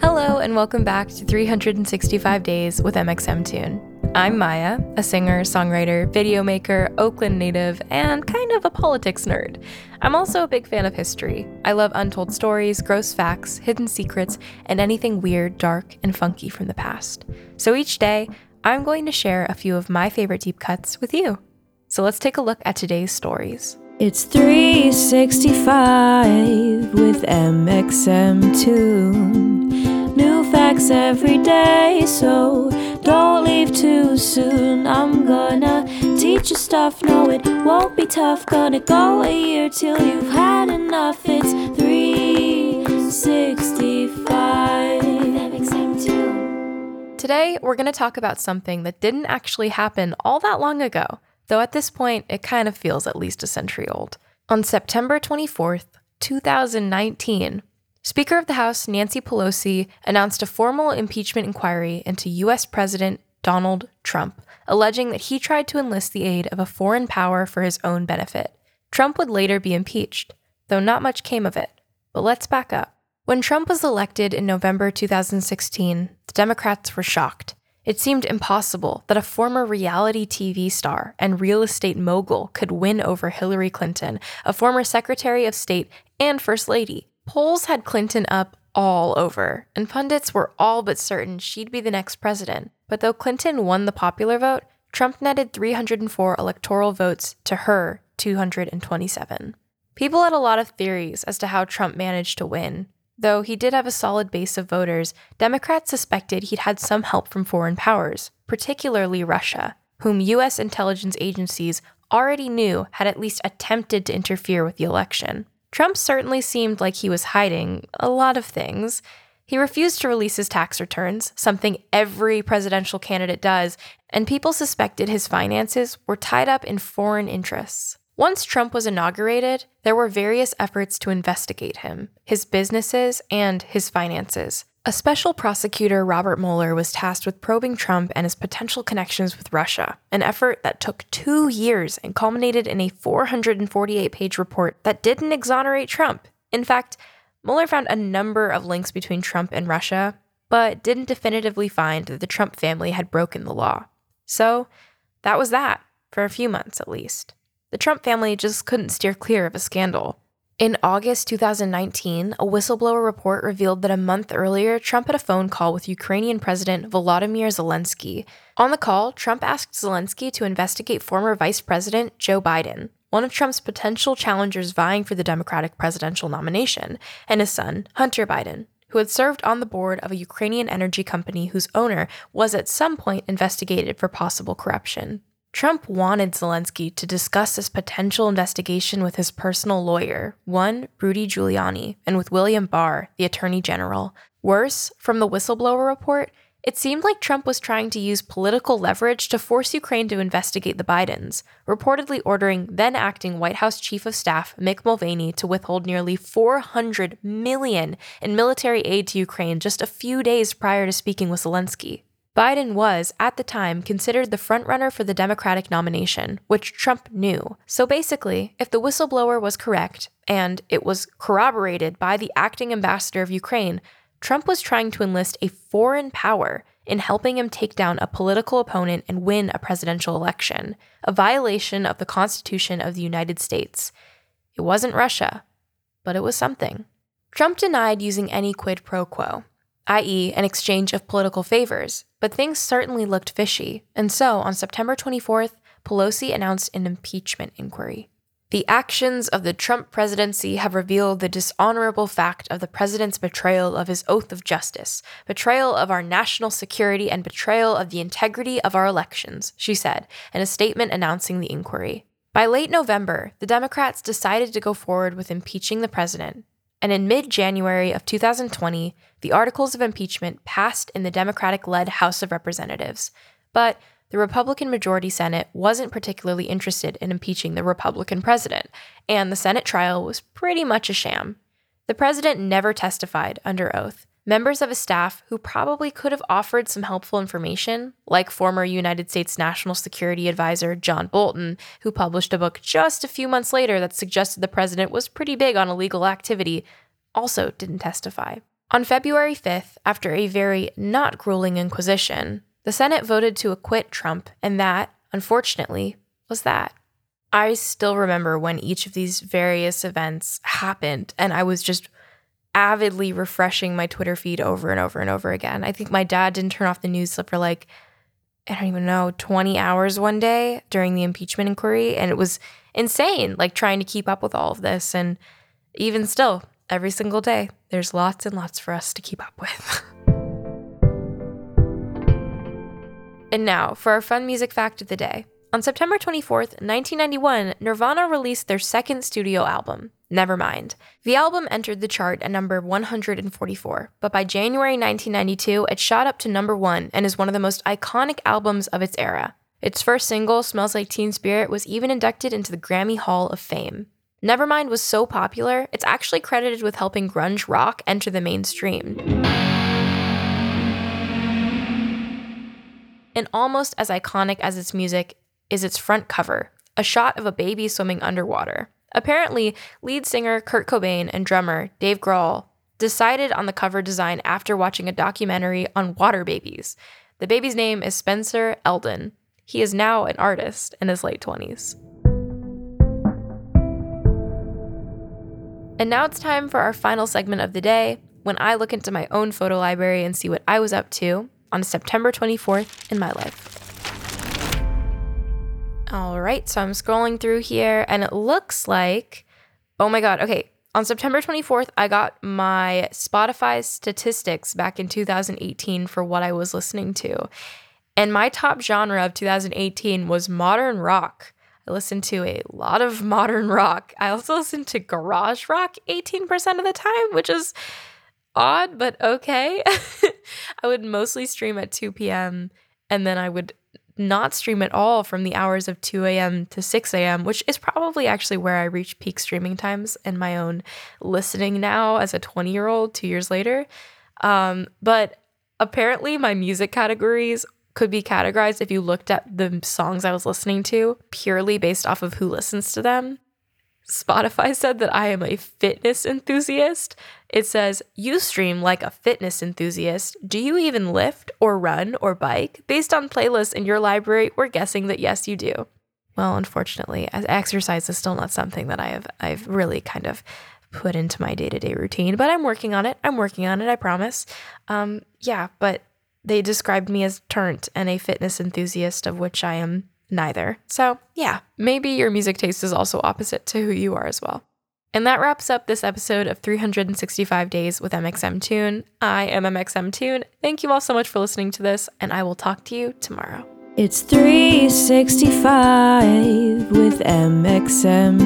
Hello, and welcome back to 365 Days with mxmtoon. I'm Maya, a singer, songwriter, video maker, Oakland native, and kind of a politics nerd. I'm also a big fan of history. I love untold stories, gross facts, hidden secrets, and anything weird, dark, and funky from the past. So each day, I'm going to share a few of my favorite deep cuts with you. So let's take a look at today's stories. It's 365 with mxmtoon. New facts every day, so don't leave too soon. I'm gonna teach you stuff, no, it won't be tough. Gonna go a year till you've had enough. It's 365. Today, we're to talk about something that didn't actually happen all that long ago, though at this point, it kind of feels at least a century old. On September 24th, 2019, Speaker of the House Nancy Pelosi announced a formal impeachment inquiry into U.S. President Donald Trump, alleging that he tried to enlist the aid of a foreign power for his own benefit. Trump would later be impeached, though not much came of it. But let's back up. When Trump was elected in November 2016, the Democrats were shocked. It seemed impossible that a former reality TV star and real estate mogul could win over Hillary Clinton, a former Secretary of State and First Lady. Polls had Clinton up all over, and pundits were all but certain she'd be the next president. But though Clinton won the popular vote, Trump netted 304 electoral votes to her 227. People had a lot of theories as to how Trump managed to win. Though he did have a solid base of voters, Democrats suspected he'd had some help from foreign powers, particularly Russia, whom U.S. intelligence agencies already knew had at least attempted to interfere with the election. Trump certainly seemed like he was hiding a lot of things. He refused to release his tax returns, something every presidential candidate does, and people suspected his finances were tied up in foreign interests. Once Trump was inaugurated, there were various efforts to investigate him, his businesses, and his finances. A special prosecutor, Robert Mueller, was tasked with probing Trump and his potential connections with Russia, an effort that took two years and culminated in a 448 page report that didn't exonerate Trump. In fact, Mueller found a number of links between Trump and Russia, but didn't definitively find that the Trump family had broken the law. So, that was that, for a few months at least. The Trump family just couldn't steer clear of a scandal. In August 2019, a whistleblower report revealed that a month earlier, Trump had a phone call with Ukrainian President Volodymyr Zelensky. On the call, Trump asked Zelensky to investigate former Vice President Joe Biden, one of Trump's potential challengers vying for the Democratic presidential nomination, and his son, Hunter Biden, who had served on the board of a Ukrainian energy company whose owner was at some point investigated for possible corruption. Trump wanted Zelensky to discuss this potential investigation with his personal lawyer, one Rudy Giuliani, and with William Barr, the Attorney General. Worse, from the whistleblower report, it seemed like Trump was trying to use political leverage to force Ukraine to investigate the Bidens, reportedly ordering then acting White House Chief of Staff Mick Mulvaney to withhold nearly 400 million in military aid to Ukraine just a few days prior to speaking with Zelensky. Biden was, at the time, considered the frontrunner for the Democratic nomination, which Trump knew. So basically, if the whistleblower was correct, and it was corroborated by the acting ambassador of Ukraine, Trump was trying to enlist a foreign power in helping him take down a political opponent and win a presidential election, a violation of the Constitution of the United States. It wasn't Russia, but it was something. Trump denied using any quid pro quo, i.e., an exchange of political favors, but things certainly looked fishy, and so on September 24th, Pelosi announced an impeachment inquiry. The actions of the Trump presidency have revealed the dishonorable fact of the president's betrayal of his oath of justice, betrayal of our national security, and betrayal of the integrity of our elections, she said in a statement announcing the inquiry. By late November, the Democrats decided to go forward with impeaching the president, And in mid January of 2020, the articles of impeachment passed in the Democratic led House of Representatives. But the Republican majority Senate wasn't particularly interested in impeaching the Republican president, and the Senate trial was pretty much a sham. The president never testified under oath. Members of his staff who probably could have offered some helpful information, like former United States National Security Advisor John Bolton, who published a book just a few months later that suggested the president was pretty big on illegal activity, also didn't testify. On February 5th, after a very not grueling inquisition, the Senate voted to acquit Trump, and that, unfortunately, was that. I still remember when each of these various events happened, and I was just avidly refreshing my Twitter feed over and over and over again. I think my dad didn't turn off the news for like, I don't even know, 20 hours one day during the impeachment inquiry. And it was insane, like trying to keep up with all of this. And even still, every single day, there's lots and lots for us to keep up with. and now for our fun music fact of the day. On September 24th, 1991, Nirvana released their second studio album, Nevermind. The album entered the chart at number 144, but by January 1992, it shot up to number one and is one of the most iconic albums of its era. Its first single, Smells Like Teen Spirit, was even inducted into the Grammy Hall of Fame. Nevermind was so popular, it's actually credited with helping grunge rock enter the mainstream. And almost as iconic as its music, is its front cover, a shot of a baby swimming underwater. Apparently, lead singer Kurt Cobain and drummer Dave Grohl decided on the cover design after watching a documentary on water babies. The baby's name is Spencer Elden. He is now an artist in his late 20s. And now it's time for our final segment of the day when I look into my own photo library and see what I was up to on September 24th in my life. All right, so I'm scrolling through here and it looks like, oh my God, okay. On September 24th, I got my Spotify statistics back in 2018 for what I was listening to. And my top genre of 2018 was modern rock. I listened to a lot of modern rock. I also listened to garage rock 18% of the time, which is odd, but okay. I would mostly stream at 2 p.m. and then I would not stream at all from the hours of 2 a.m. to 6 a.m., which is probably actually where I reach peak streaming times in my own listening now as a 20 year old two years later. Um, but apparently, my music categories could be categorized if you looked at the songs I was listening to purely based off of who listens to them. Spotify said that I am a fitness enthusiast. It says, You stream like a fitness enthusiast. Do you even lift or run or bike? Based on playlists in your library, we're guessing that yes, you do. Well, unfortunately, exercise is still not something that I have I've really kind of put into my day-to-day routine, but I'm working on it. I'm working on it, I promise. Um, yeah, but they described me as turnt and a fitness enthusiast, of which I am neither. So, yeah, maybe your music taste is also opposite to who you are as well. And that wraps up this episode of 365 Days with mxmtoon. I am mxmtoon. Thank you all so much for listening to this, and I will talk to you tomorrow. It's 365 with mxmtoon.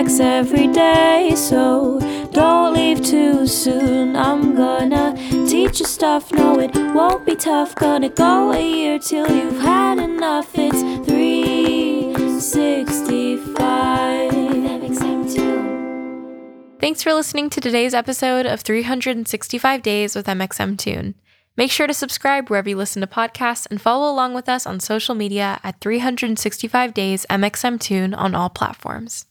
New every day, so don't leave too soon. I'm gonna teach you stuff, no, it won't be tough. Gonna go a year till you've had enough. It's 365. Thanks for listening to today's episode of 365 Days with mxmtoon. Make sure to subscribe wherever you listen to podcasts and follow along with us on social media at 365 Days mxmtoon on all platforms.